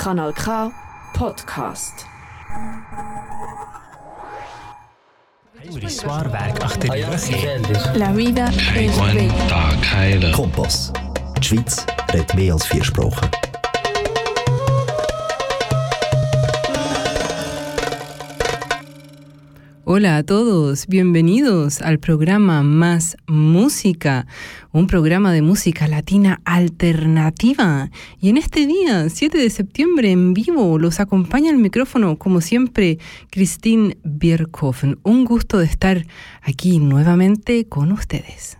Kanal K Podcast. Soir Werk achter La vida es bella. Kompass. Die Schweiz redet mehr als vier Sprachen. Hola a todos, bienvenidos al programa Más Música, un programa de música latina alternativa. Y en este día, 7 de septiembre, en vivo, los acompaña el micrófono, como siempre, Christine Bierkofen. Un gusto de estar aquí nuevamente con ustedes.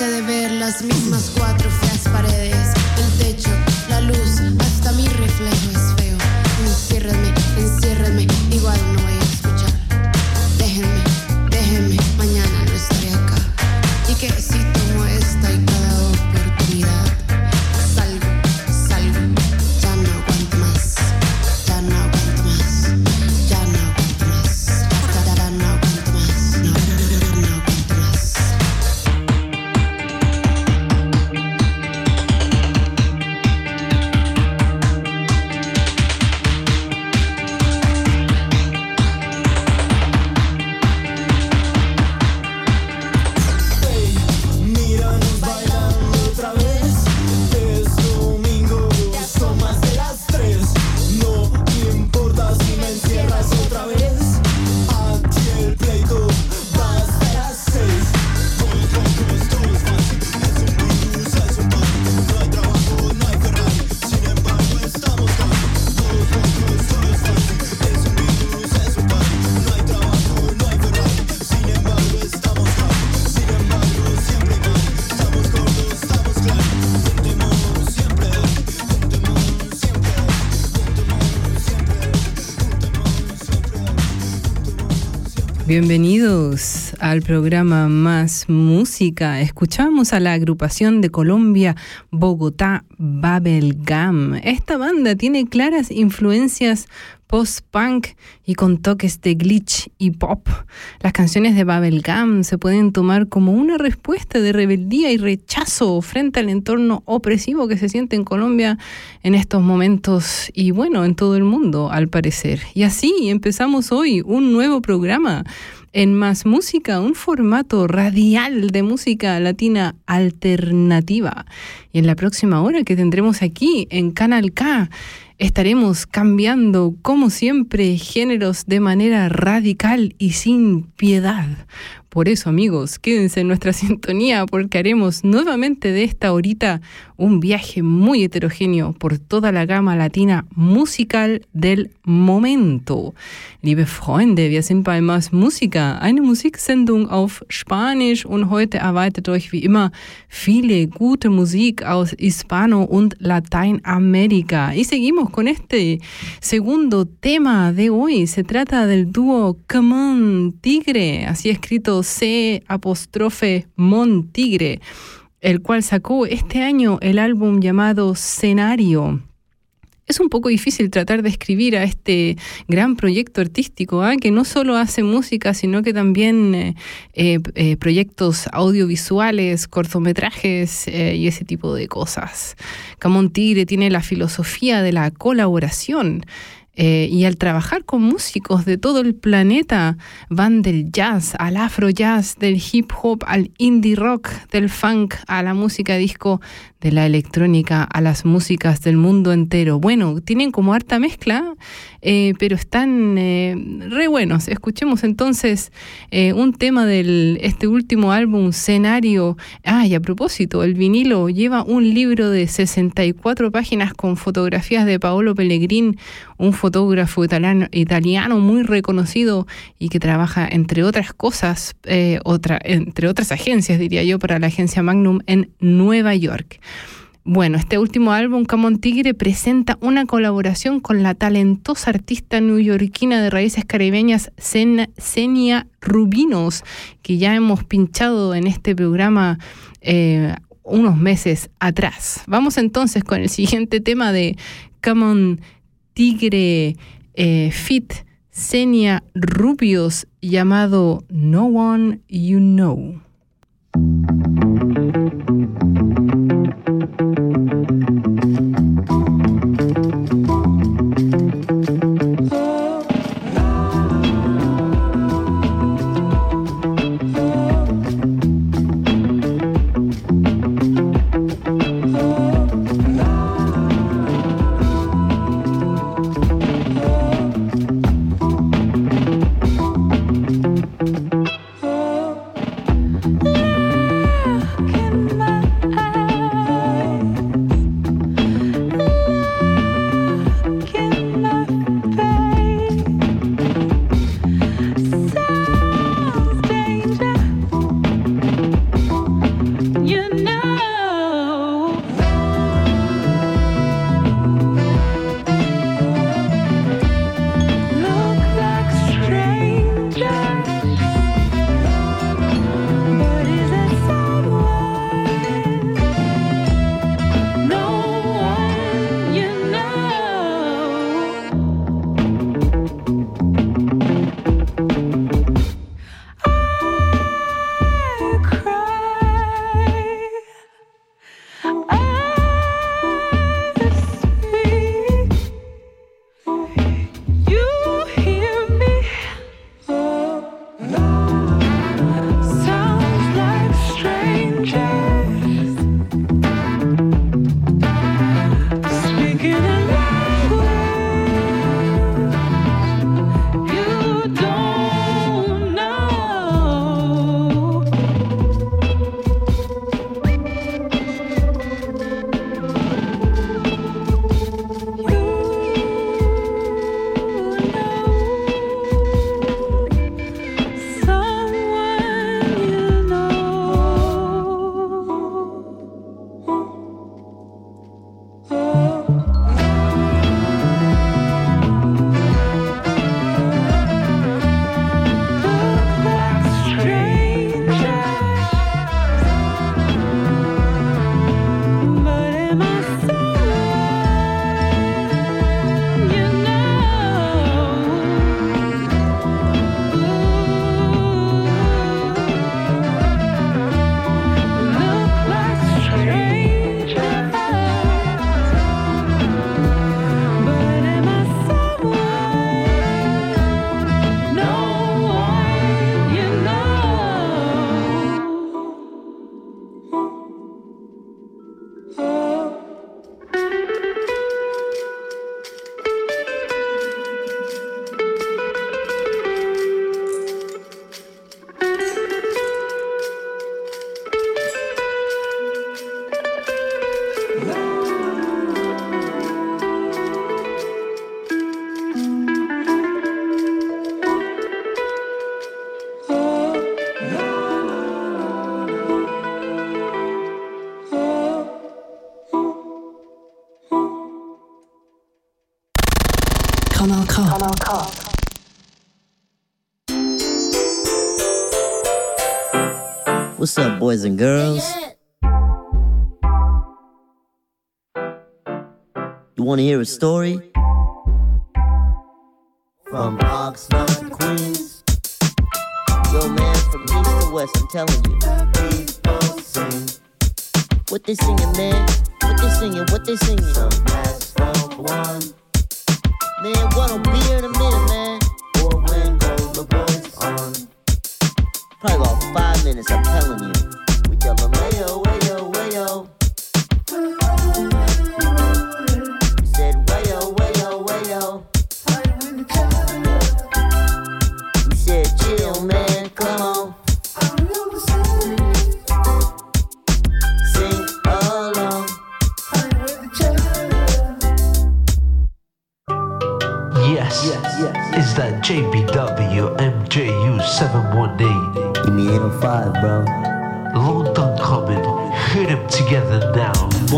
De ver las mismas cuatro al programa Más Música. Escuchamos a la agrupación de Colombia Bogotá Babelgam. Esta banda tiene claras influencias post-punk y con toques de glitch y pop. Las canciones de Babelgam se pueden tomar como una respuesta de rebeldía y rechazo frente al entorno opresivo que se siente en Colombia en estos momentos y bueno, en todo el mundo al parecer. Y así empezamos hoy un nuevo programa en Más Música, un formato radial de música latina alternativa. Y en la próxima hora que tendremos aquí en Canal K, estaremos cambiando, como siempre, géneros de manera radical y sin piedad. Por eso, amigos, quédense en nuestra sintonía porque haremos nuevamente de esta horita un viaje muy heterogéneo por toda la gama latina musical del Momento. Liebe Freunde, wir sind bei Más Música, eine Musiksendung auf Spanisch und heute erwartet euch wie immer viele gute Musik aus Hispano- und Lateinamerika. Y seguimos con este segundo tema de hoy. Se trata del dúo Come On Tigre, así escrito C apóstrofe Mon Tigre, el cual sacó este año el álbum llamado Scenario. Es un poco difícil tratar de escribir a este gran proyecto artístico, ¿ah? que no solo hace música, sino que también eh, eh, eh, proyectos audiovisuales, cortometrajes y ese tipo de cosas. Camón Tigre tiene la filosofía de la colaboración. Eh, y al trabajar con músicos de todo el planeta, van del jazz al afro jazz, del hip hop al indie rock, del funk a la música disco, de la electrónica a las músicas del mundo entero. Bueno, tienen como harta mezcla, eh, pero están eh, re buenos. Escuchemos entonces un tema de este último álbum, Scenario. Ah, y a propósito, el vinilo lleva un libro de 64 páginas con fotografías de Paolo Pellegrin, un fotógrafo italiano, italiano muy reconocido y que trabaja, entre otras cosas, otra, entre otras agencias, diría yo, para la agencia Magnum en Nueva York. Bueno, este último álbum, Camon Tigre, presenta una colaboración con la talentosa artista neoyorquina de raíces caribeñas, Senia Rubinos, que ya hemos pinchado en este programa eh, unos meses atrás. Vamos entonces con el siguiente tema de Camon Tigre eh, Fit Senia Rubios, llamado No One You Know. What's up, boys and girls? You wanna hear a story? From Oxnard, Queens. Yo, man, from east to west, I'm telling you. What they singing, man? What they singing? What they singing? Some last from one. Man, what will be in a minute, man. Or when goes the boys on. Probably about five minutes, I'm telling you. We tell them, wayo, oh, wayo.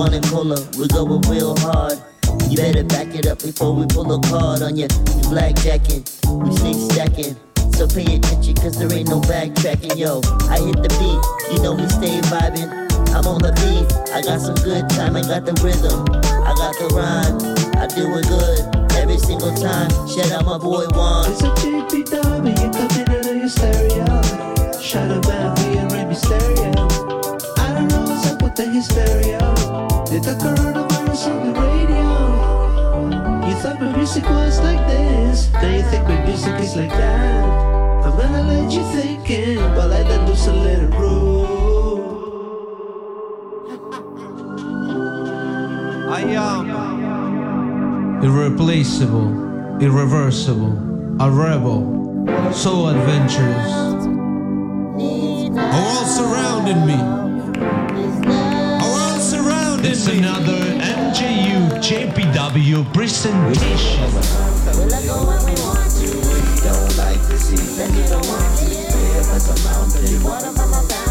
And cola, we going real hard. You better back it up before we pull a card on you. We blackjacking, we sneak stacking. So pay attention, cause there ain't no backtracking, yo. I hit the beat, you know we stay vibing. I'm on the beat, I got some good time, I got the rhythm, I got the rhyme, I do it good every single time. Shout out my boy Juan. My like that. I'm gonna let you think it while I let loose a little room. I am irreplaceable, irreversible, a rebel, so adventurous. A world surrounding me. A world surrounding It's me. another MJU JPW presentation you. You don't like this, you then you don't want to. Fair as a mountain, water from a mountain.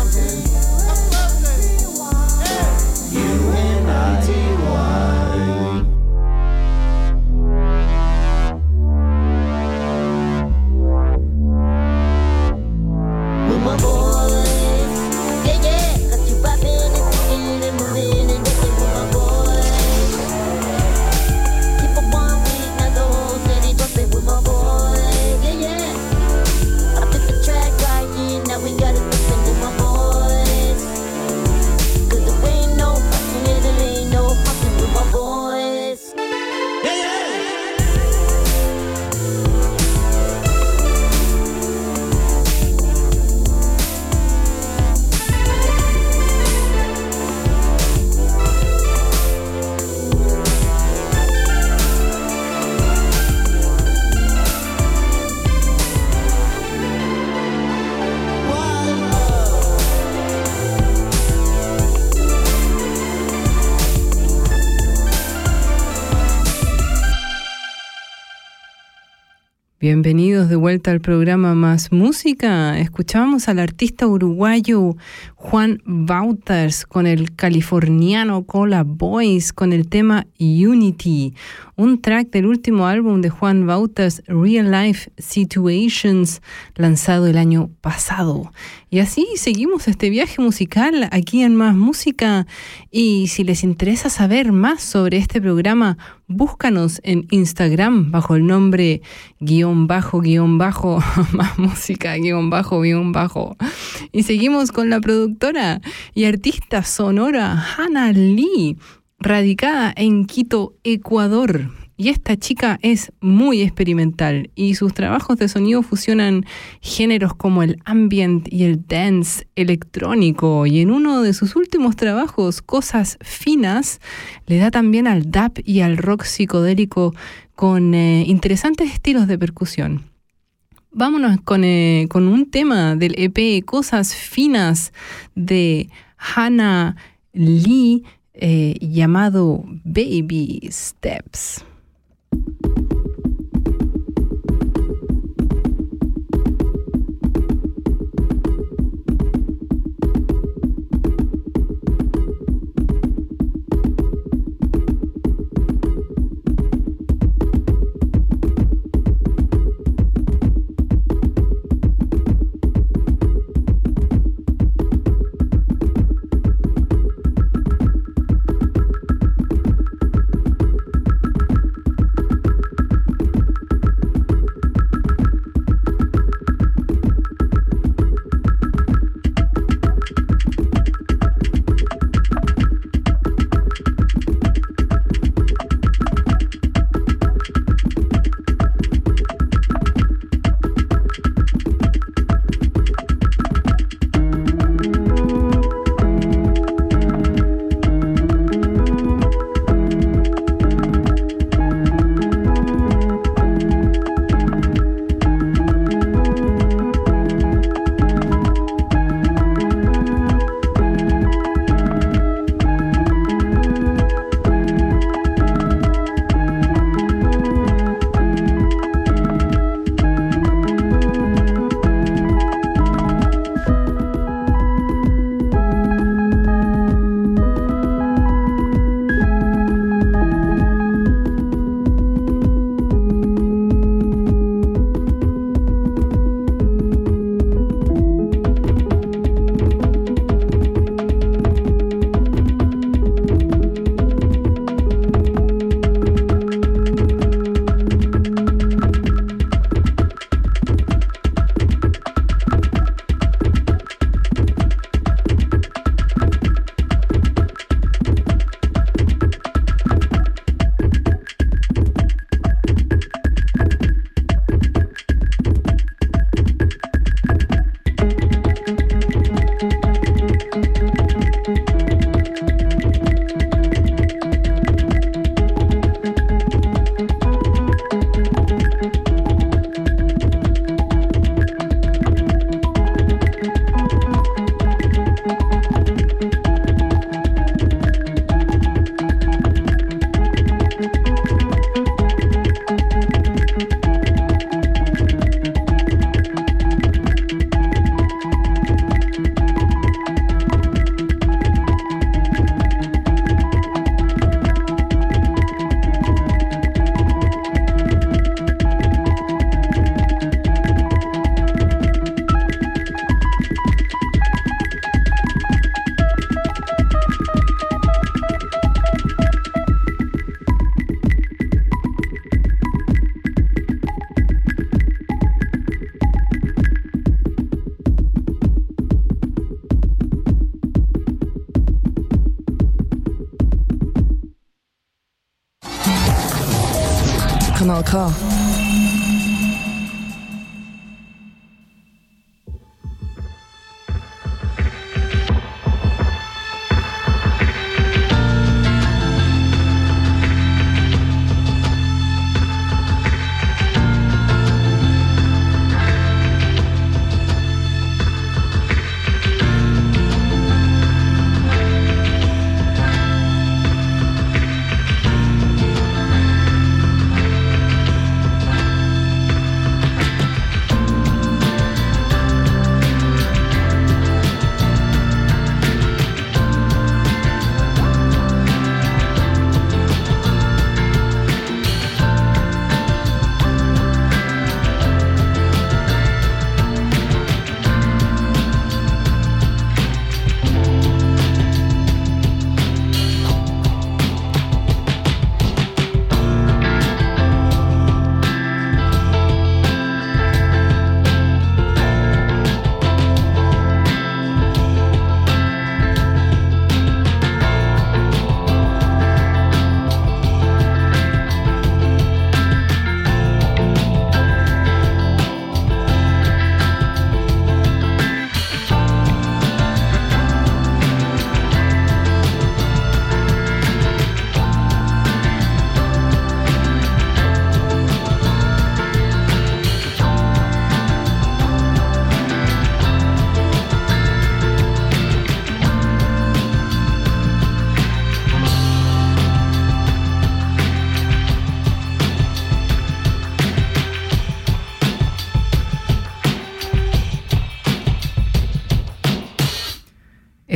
Bienvenidos de vuelta al programa Más Música. Escuchábamos al artista uruguayo Juan Wouters con el californiano Cola Boys con el tema Unity, un track del último álbum de Juan Wouters, Real Life Situations, lanzado el año pasado. Y así seguimos este viaje musical aquí en Más Música. Y si les interesa saber más sobre este programa, búscanos en Instagram bajo el nombre guion bajo, guion bajo, más música, guion bajo, guion bajo. Y seguimos con la y artista sonora Hannah Lee, radicada en Quito, Ecuador. Y esta chica es muy experimental y sus trabajos de sonido fusionan géneros como el ambient y el dance electrónico. Y en uno de sus últimos trabajos, Cosas Finas, le da también al dub y al rock psicodélico con eh, interesantes estilos de percusión. Vámonos con, eh, con un tema del EP Cosas Finas de Hannah Lee eh, llamado Baby Steps.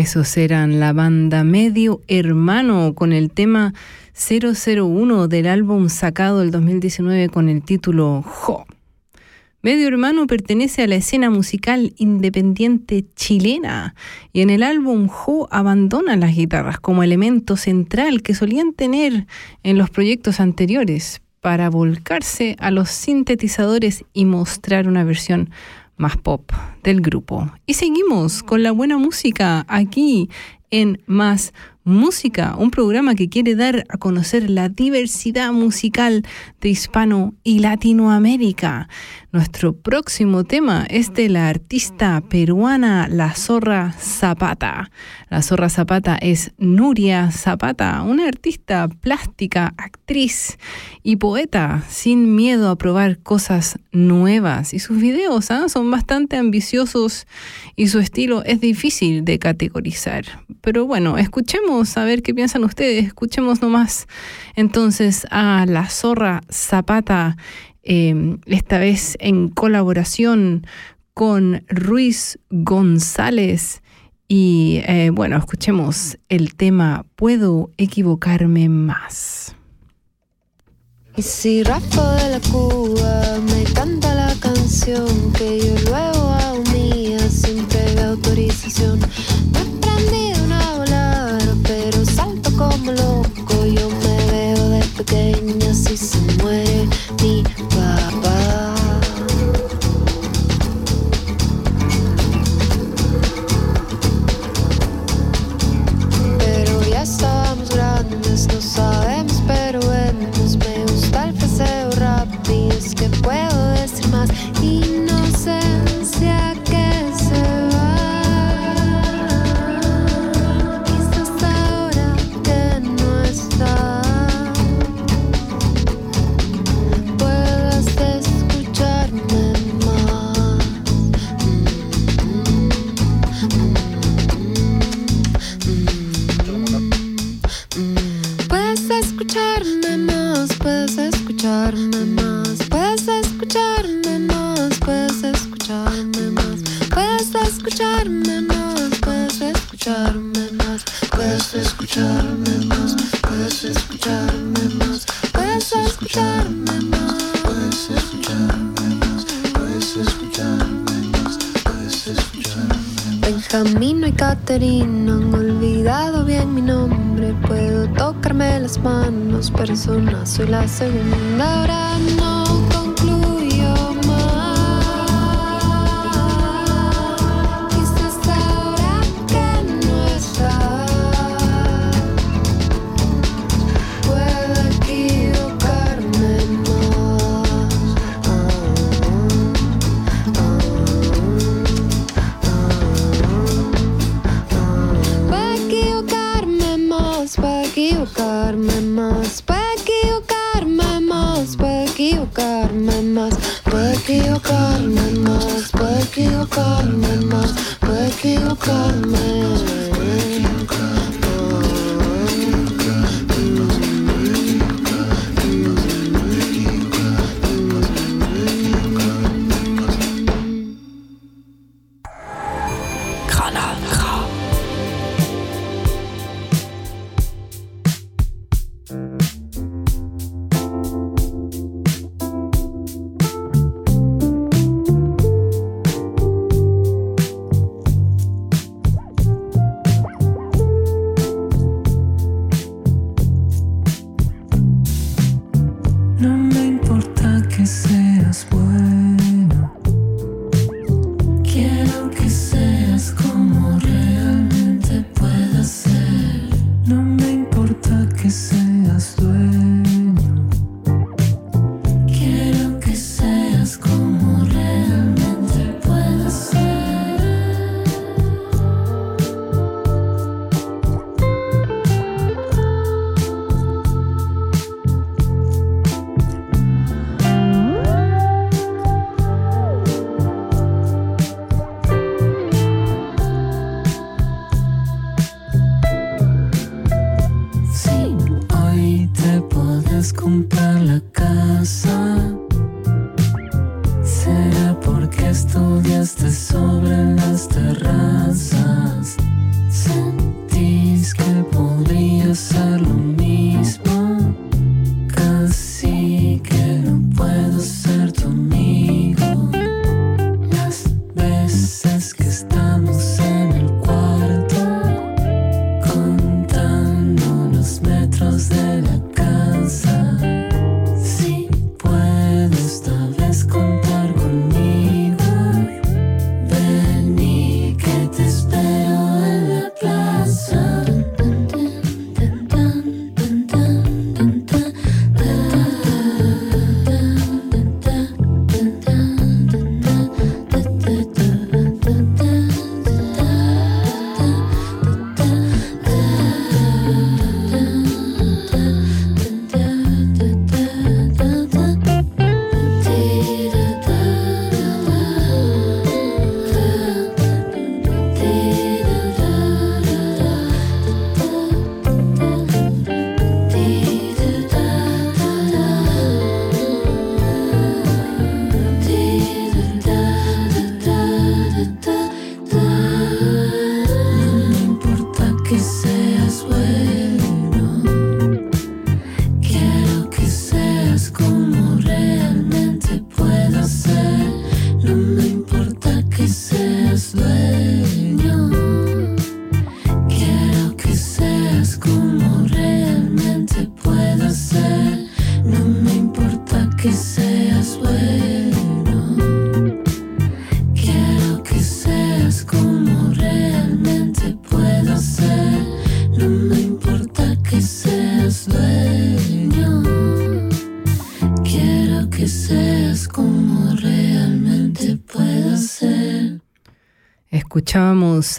Esos eran la banda Medio Hermano con el tema 001 del álbum sacado el 2019 con el título Jo. Medio Hermano pertenece a la escena musical independiente chilena y en el álbum Jo abandona las guitarras como elemento central que solían tener en los proyectos anteriores para volcarse a los sintetizadores y mostrar una versión más pop del grupo. Y seguimos con la buena música aquí en Más Música, un programa que quiere dar a conocer la diversidad musical de Hispano y Latinoamérica. Nuestro próximo tema es de la artista peruana La Zorra Zapata. La Zorra Zapata es Nuria Zapata, una artista plástica, actriz y poeta sin miedo a probar cosas nuevas. Y sus videos ¿ah? son bastante ambiciosos y su estilo es difícil de categorizar. Pero bueno, escuchemos a ver qué piensan ustedes. Escuchemos nomás entonces a La Zorra Zapata eh, esta vez en colaboración con Ruiz González. Y eh, bueno, escuchemos el tema Puedo equivocarme más. Y si rapo de la Cuba me canta la canción que yo luego hago mía sin previa autorización. No he pequeña si se muere mi papá. so equivocarme más, puedo equivocarme.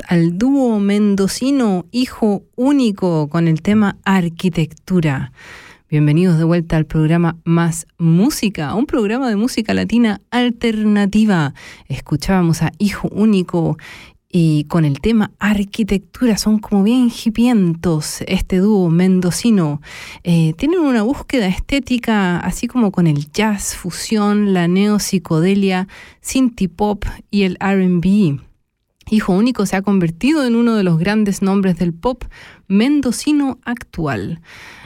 Al dúo mendocino Hijo Único con el tema Arquitectura. Bienvenidos de vuelta al programa Más Música, un programa de música latina alternativa. Escuchábamos a Hijo Único y con el tema arquitectura son como bien hipientos este dúo mendocino. Eh, tienen una búsqueda estética así como con el jazz, fusión, la neopsicodelia, synth pop y el RB. Hijo Único se ha convertido en uno de los grandes nombres del pop mendocino actual.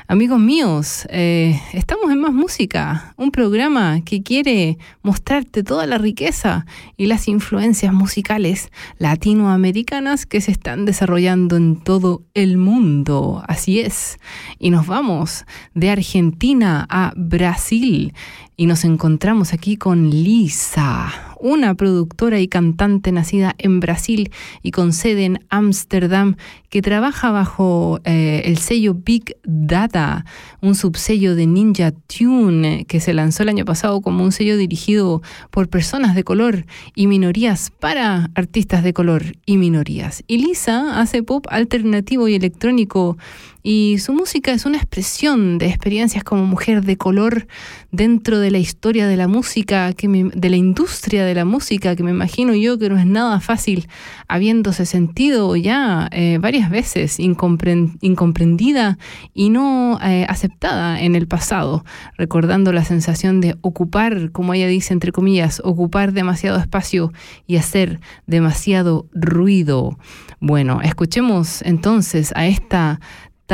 Amigos míos, eh, estamos en Más Música, un programa que quiere mostrarte toda la riqueza y las influencias musicales latinoamericanas que se están desarrollando en todo el mundo. Así es. Y nos vamos de Argentina a Brasil y nos encontramos aquí con Lisa, una productora y cantante nacida en Brasil y con sede en Ámsterdam, que trabaja bajo eh, el sello Big Data, un subsello de Ninja Tune que se lanzó el año pasado como un sello dirigido por personas de color y minorías para artistas de color y minorías. Y Lisa hace pop alternativo y electrónico y su música es una expresión de experiencias como mujer de color dentro de la historia de la música, de la industria de la música, que me imagino yo que no es nada fácil, habiéndose sentido ya eh, varias veces incomprendida y no eh, aceptada en el pasado, recordando la sensación de ocupar, como ella dice entre comillas, ocupar demasiado espacio y hacer demasiado ruido. Bueno, escuchemos entonces a esta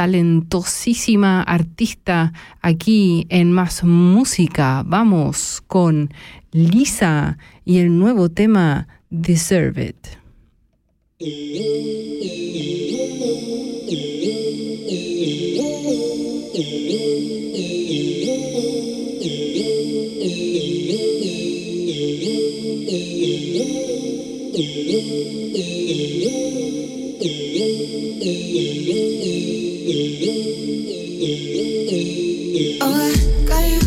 talentosísima artista aquí en Más Música. Vamos con Lisa y el nuevo tema Deserve It. I got you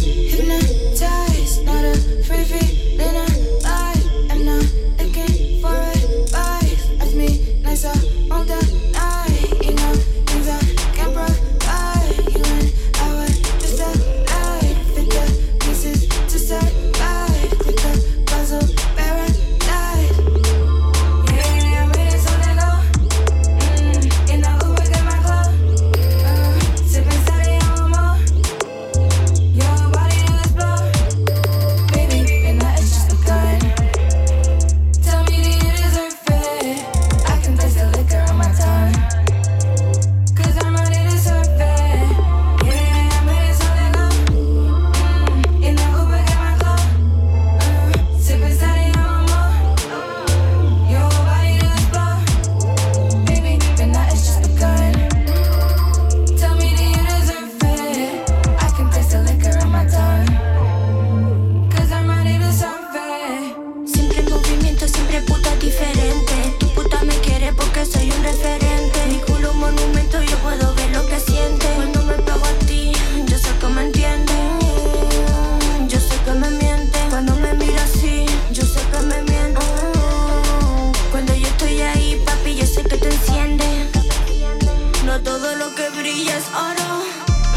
es oro.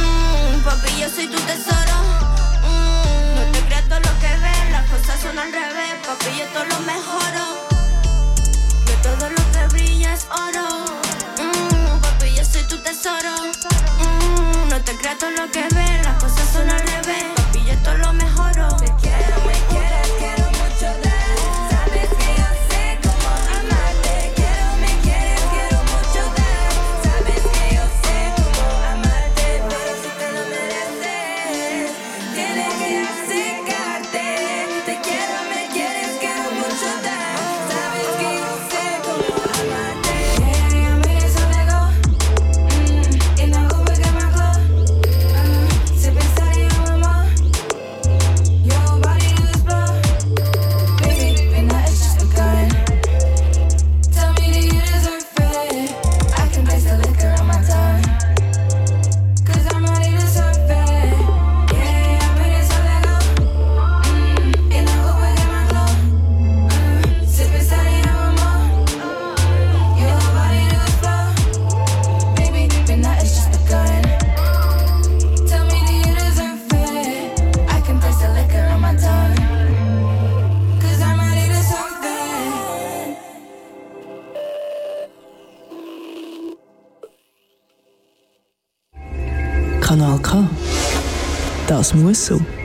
Mm, papi, yo soy tu tesoro. Mm, no te creas todo lo que ves, las cosas son al revés. Papi, yo todo lo mejoro. De todo lo que brilla es oro. Mm, papi, yo soy tu tesoro. Mm, no te creas todo lo que ves, las cosas son al revés. Papi, yo todo lo mejoro. continuação.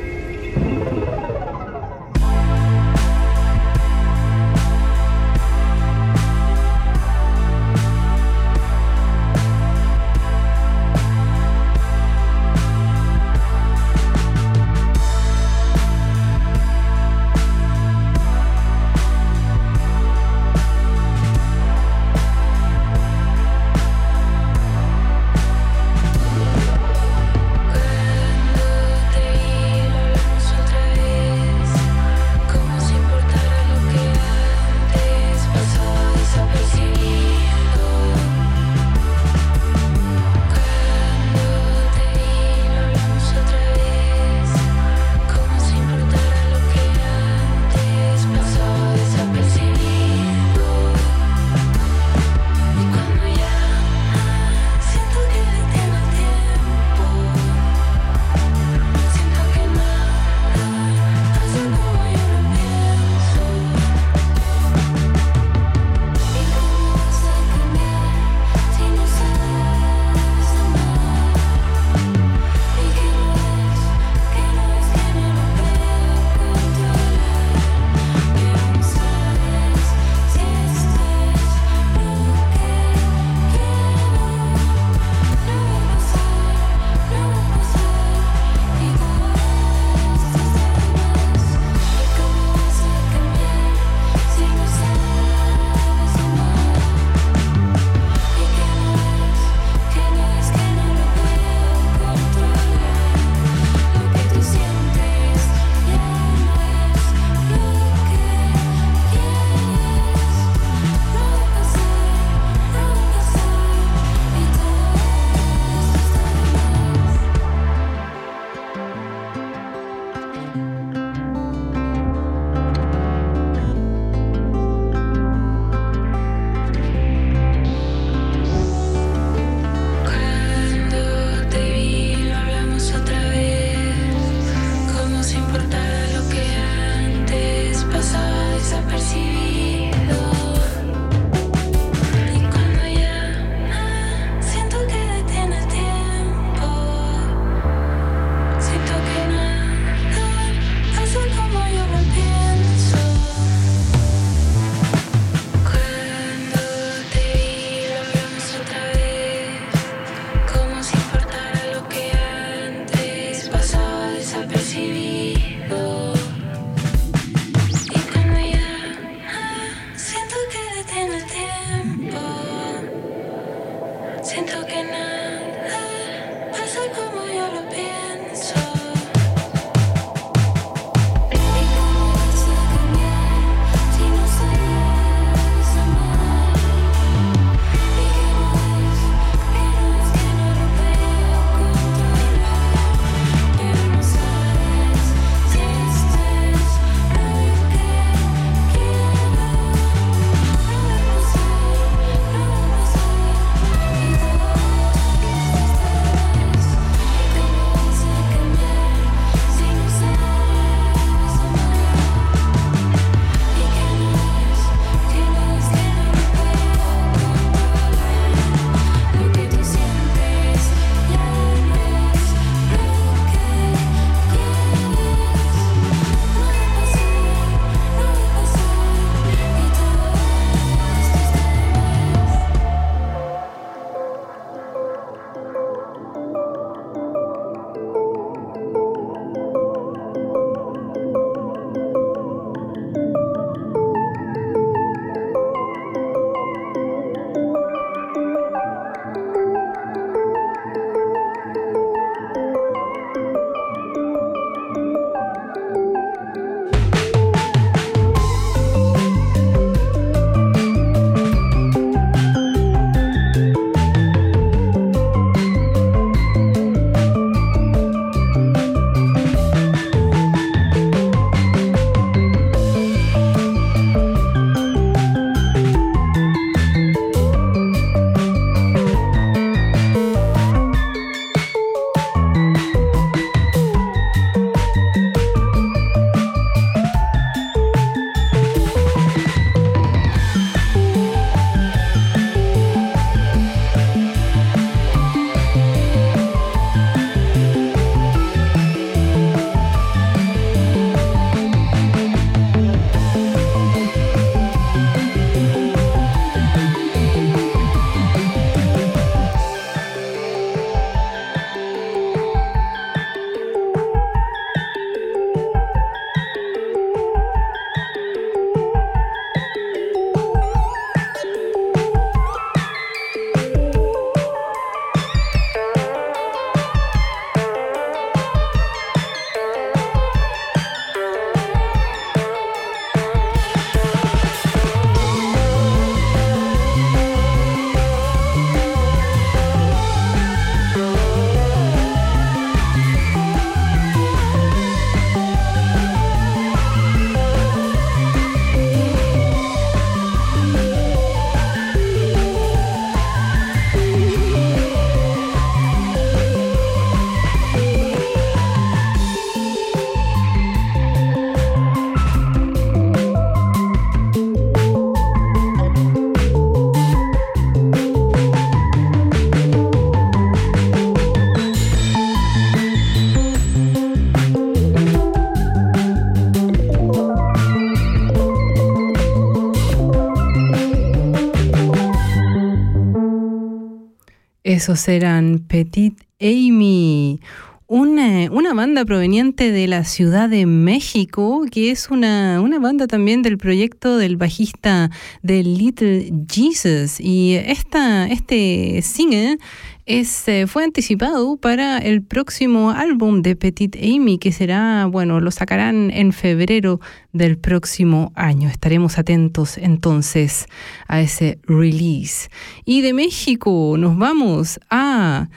Esos eran Petit Amy, una, una banda proveniente de la Ciudad de México, que es una, una banda también del proyecto del bajista de Little Jesus. Y esta, este single es, eh, fue anticipado para el próximo álbum de Petit Amy, que será, bueno, lo sacarán en febrero del próximo año. Estaremos atentos entonces a ese release. Y de México nos vamos a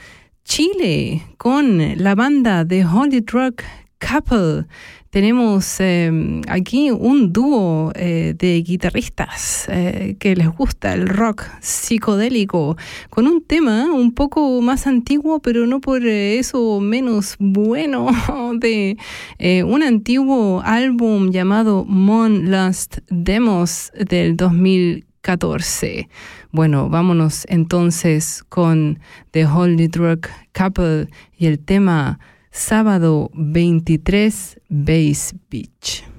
Chile con la banda de Holy Rock Couple. Tenemos eh, aquí un dúo eh, de guitarristas eh, que les gusta el rock psicodélico, con un tema un poco más antiguo, pero no por eso menos bueno, de un antiguo álbum llamado Mon Last Demos del 2014. Bueno, vámonos entonces con The Holy Drug Couple y el tema sábado 23 Base Beach.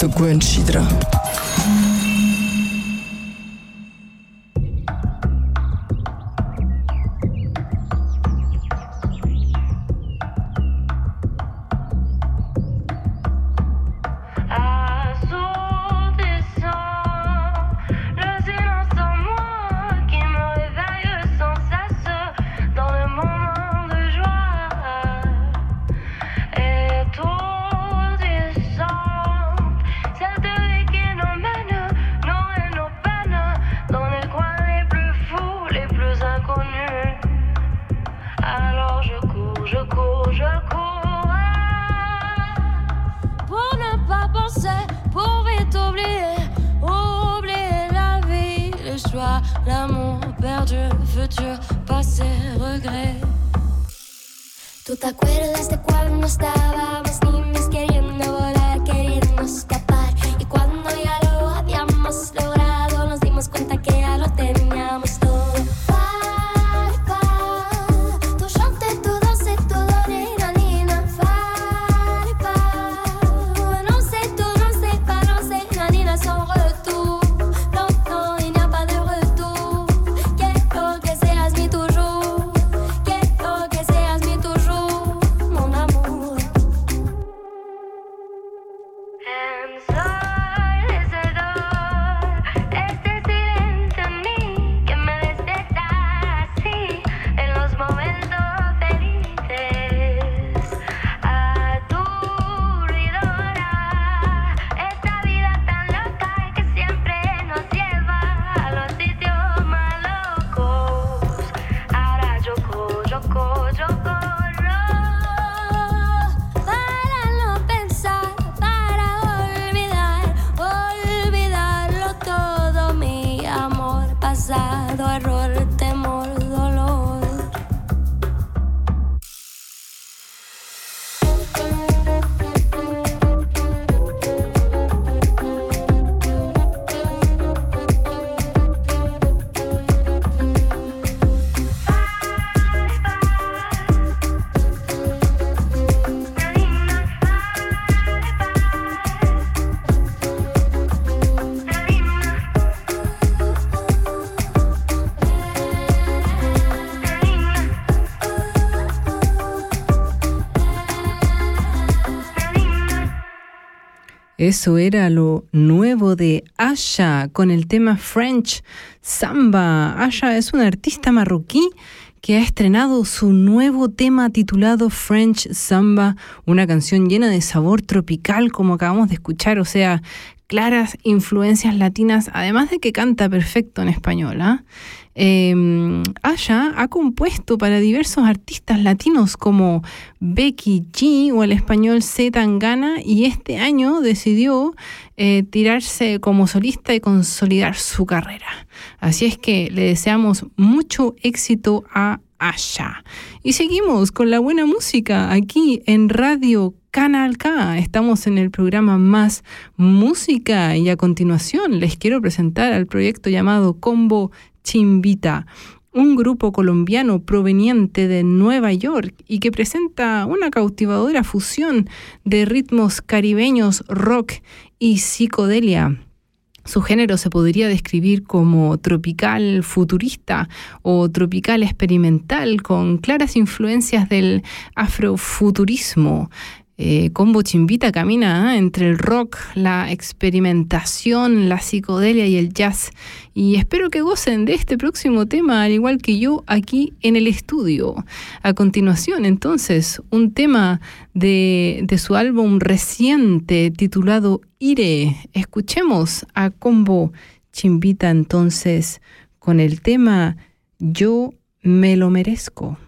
Der Guentschidra. Eso era lo nuevo de Asha con el tema French Samba. Asha es una artista marroquí que ha estrenado su nuevo tema titulado French Samba, una canción llena de sabor tropical como acabamos de escuchar, o sea, claras influencias latinas, además de que canta perfecto en español. ¿ah? Eh, Aya ha compuesto para diversos artistas latinos como Becky G o el español Z Tangana y este año decidió eh, tirarse como solista y consolidar su carrera. Así es que le deseamos mucho éxito a Aya. Y seguimos con la buena música aquí en Radio Canal K. Estamos en el programa Más Música y a continuación les quiero presentar al proyecto llamado Combo Chimbita, un grupo colombiano proveniente de Nueva York y que presenta una cautivadora fusión de ritmos caribeños, rock y psicodelia. Su género se podría describir como tropical futurista o tropical experimental con claras influencias del afrofuturismo. Eh, Combo Chimbita camina ¿eh? entre el rock, la experimentación, la psicodelia y el jazz. Y espero que gocen de este próximo tema, al igual que yo aquí en el estudio. A continuación, entonces, un tema de, de su álbum reciente titulado Ire. Escuchemos a Combo Chimbita entonces con el tema Yo me lo merezco.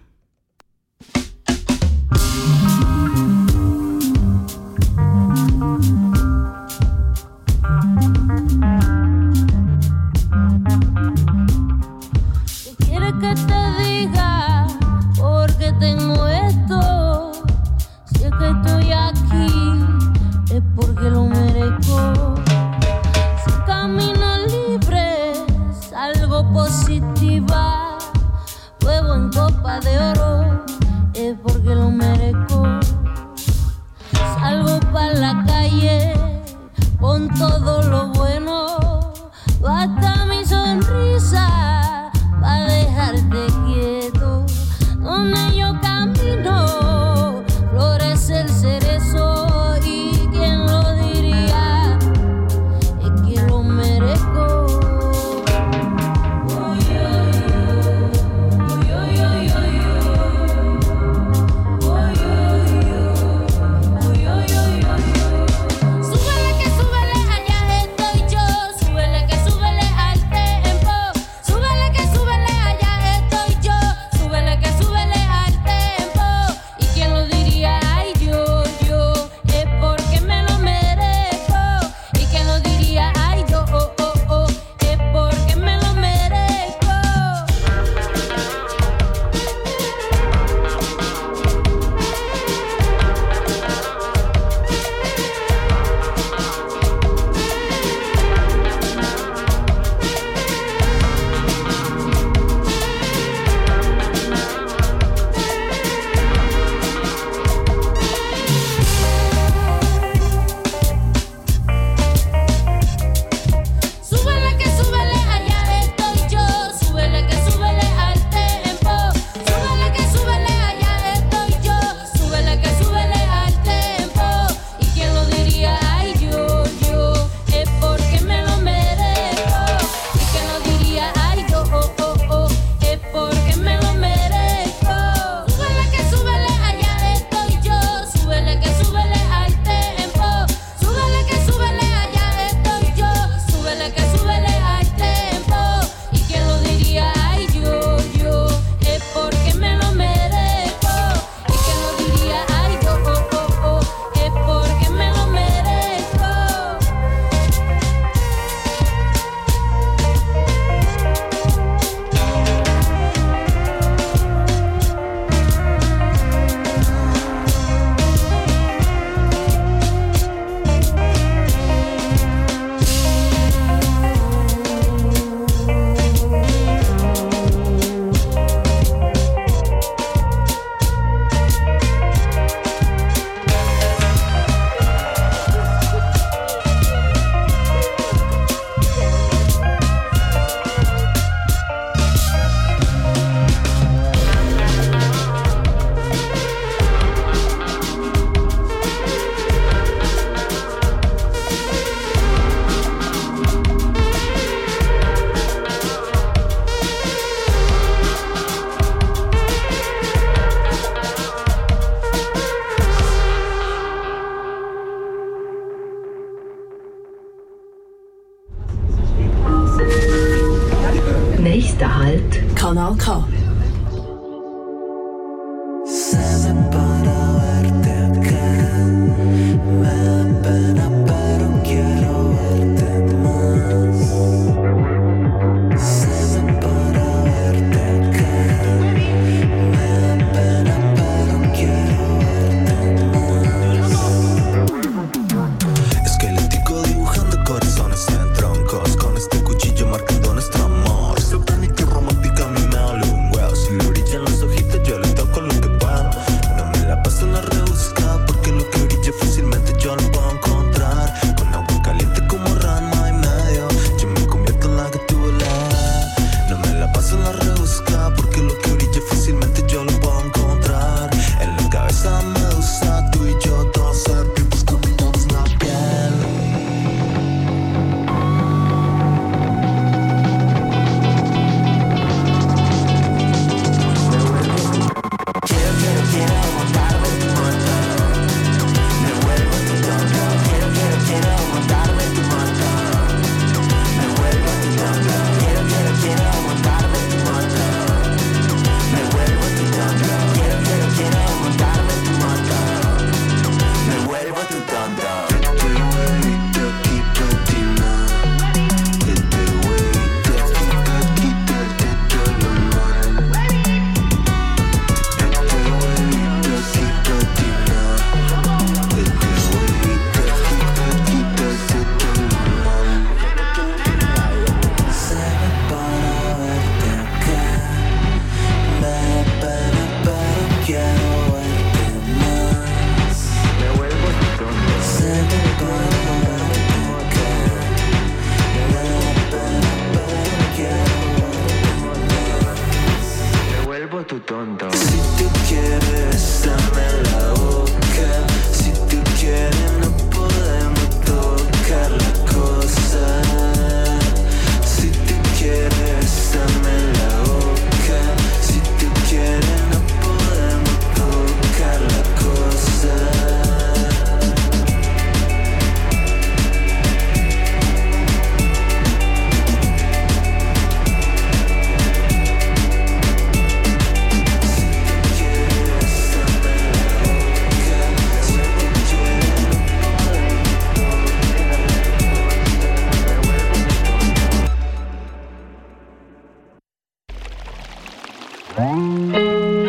Música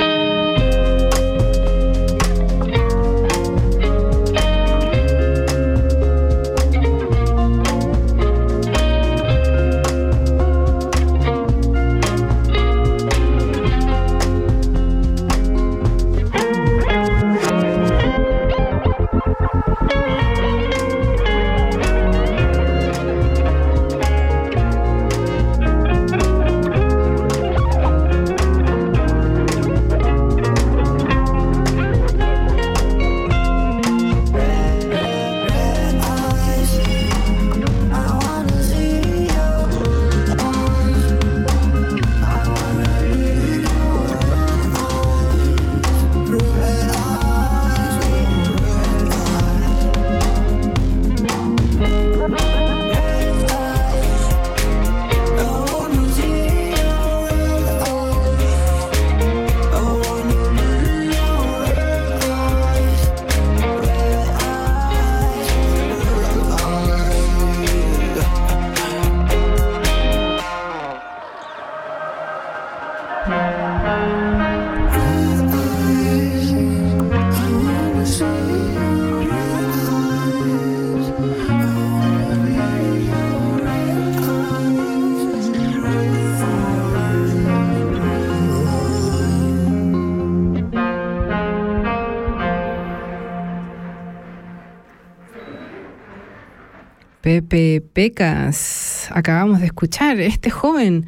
Pepe Pecas. Acabamos de escuchar este joven,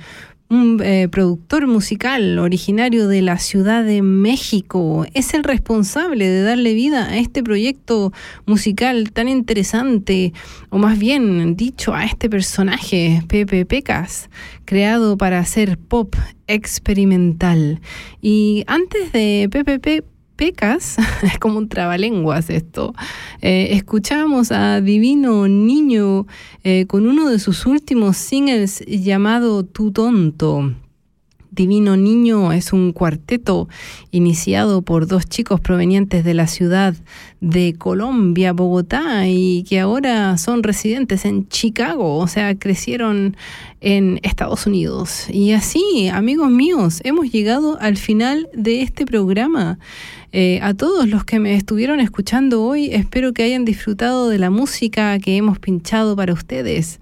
un eh, productor musical originario de la Ciudad de México. Es el responsable de darle vida a este proyecto musical tan interesante, o más bien dicho, a este personaje, Pepe Pecas, creado para hacer pop experimental. Y antes de Pepe pecas, es como un trabalenguas esto. Eh, escuchamos a Divino Niño eh, con uno de sus últimos singles llamado Tu Tonto. Divino Niño es un cuarteto iniciado por dos chicos provenientes de la ciudad de Colombia, Bogotá, y que ahora son residentes en Chicago, o sea, crecieron en Estados Unidos. Y así, amigos míos, hemos llegado al final de este programa. Eh, a todos los que me estuvieron escuchando hoy, espero que hayan disfrutado de la música que hemos pinchado para ustedes.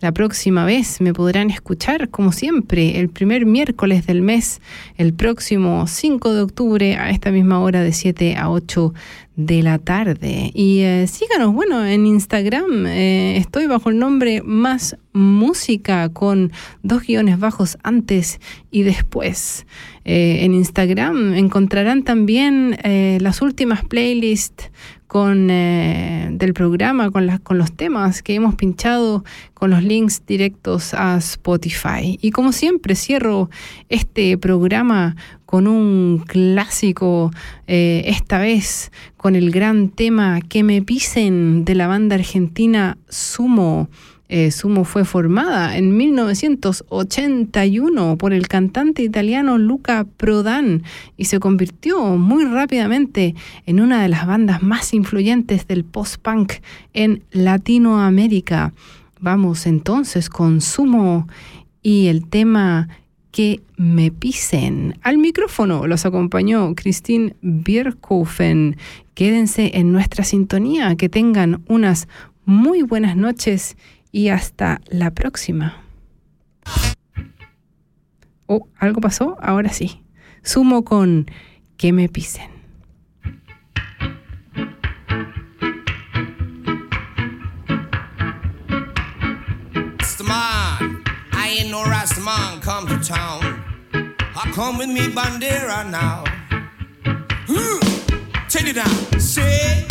La próxima vez me podrán escuchar, como siempre, el primer miércoles del mes, el próximo 5 de octubre, a esta misma hora de 7 a 8 de la tarde. Y eh, síganos, bueno, en Instagram eh, estoy bajo el nombre Más Música con dos guiones bajos antes y después. Eh, en Instagram encontrarán también las últimas playlists con, eh, del programa, con, las con los temas que hemos pinchado, con los links directos a Spotify. Y como siempre, cierro este programa con un clásico, eh, esta vez con el gran tema Que me pisen de la banda argentina Sumo. Eh, Sumo fue formada en 1981 por el cantante italiano Luca Prodan y se convirtió muy rápidamente en una de las bandas más influyentes del post-punk en Latinoamérica. Vamos entonces con Sumo y el tema que me pisen. Al micrófono los acompañó Christine Bierkofen. Quédense en nuestra sintonía, que tengan unas muy buenas noches y hasta la próxima. Oh, ¿algo pasó? Ahora sí. Sumo con que me pisen. Rastaman, I ain't no Rastaman come to town. I come with me bandera now. Hmm, Take it down, say.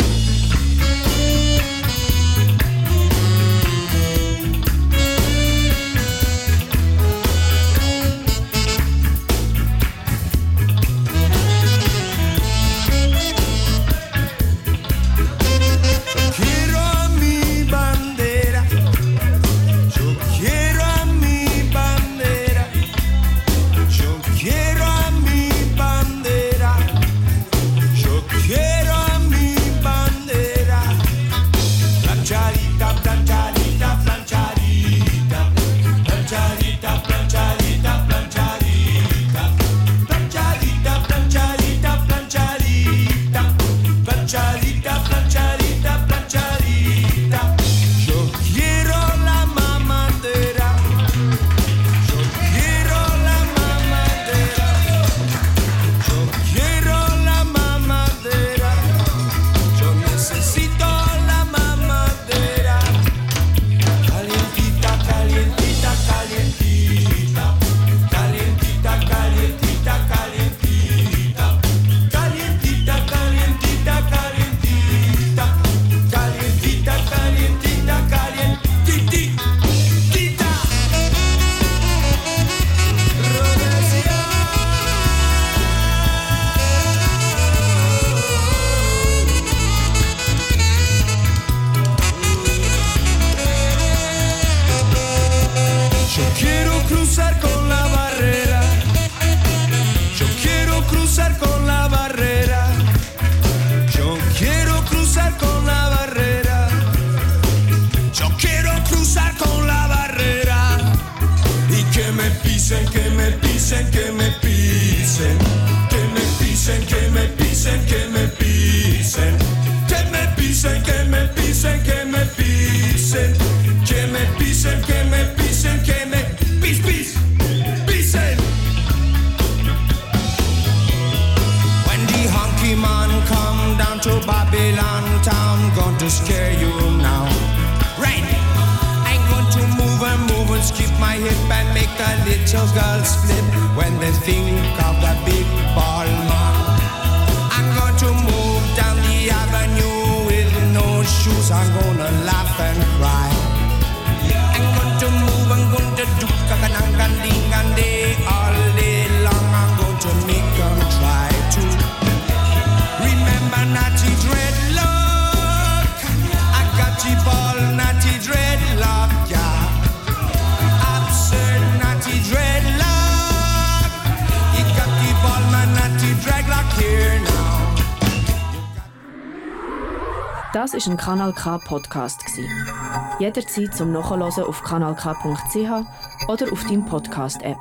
Kanal K Podcast. Jederzeit zum Nachhören auf kanalk.ch oder auf deinem Podcast App.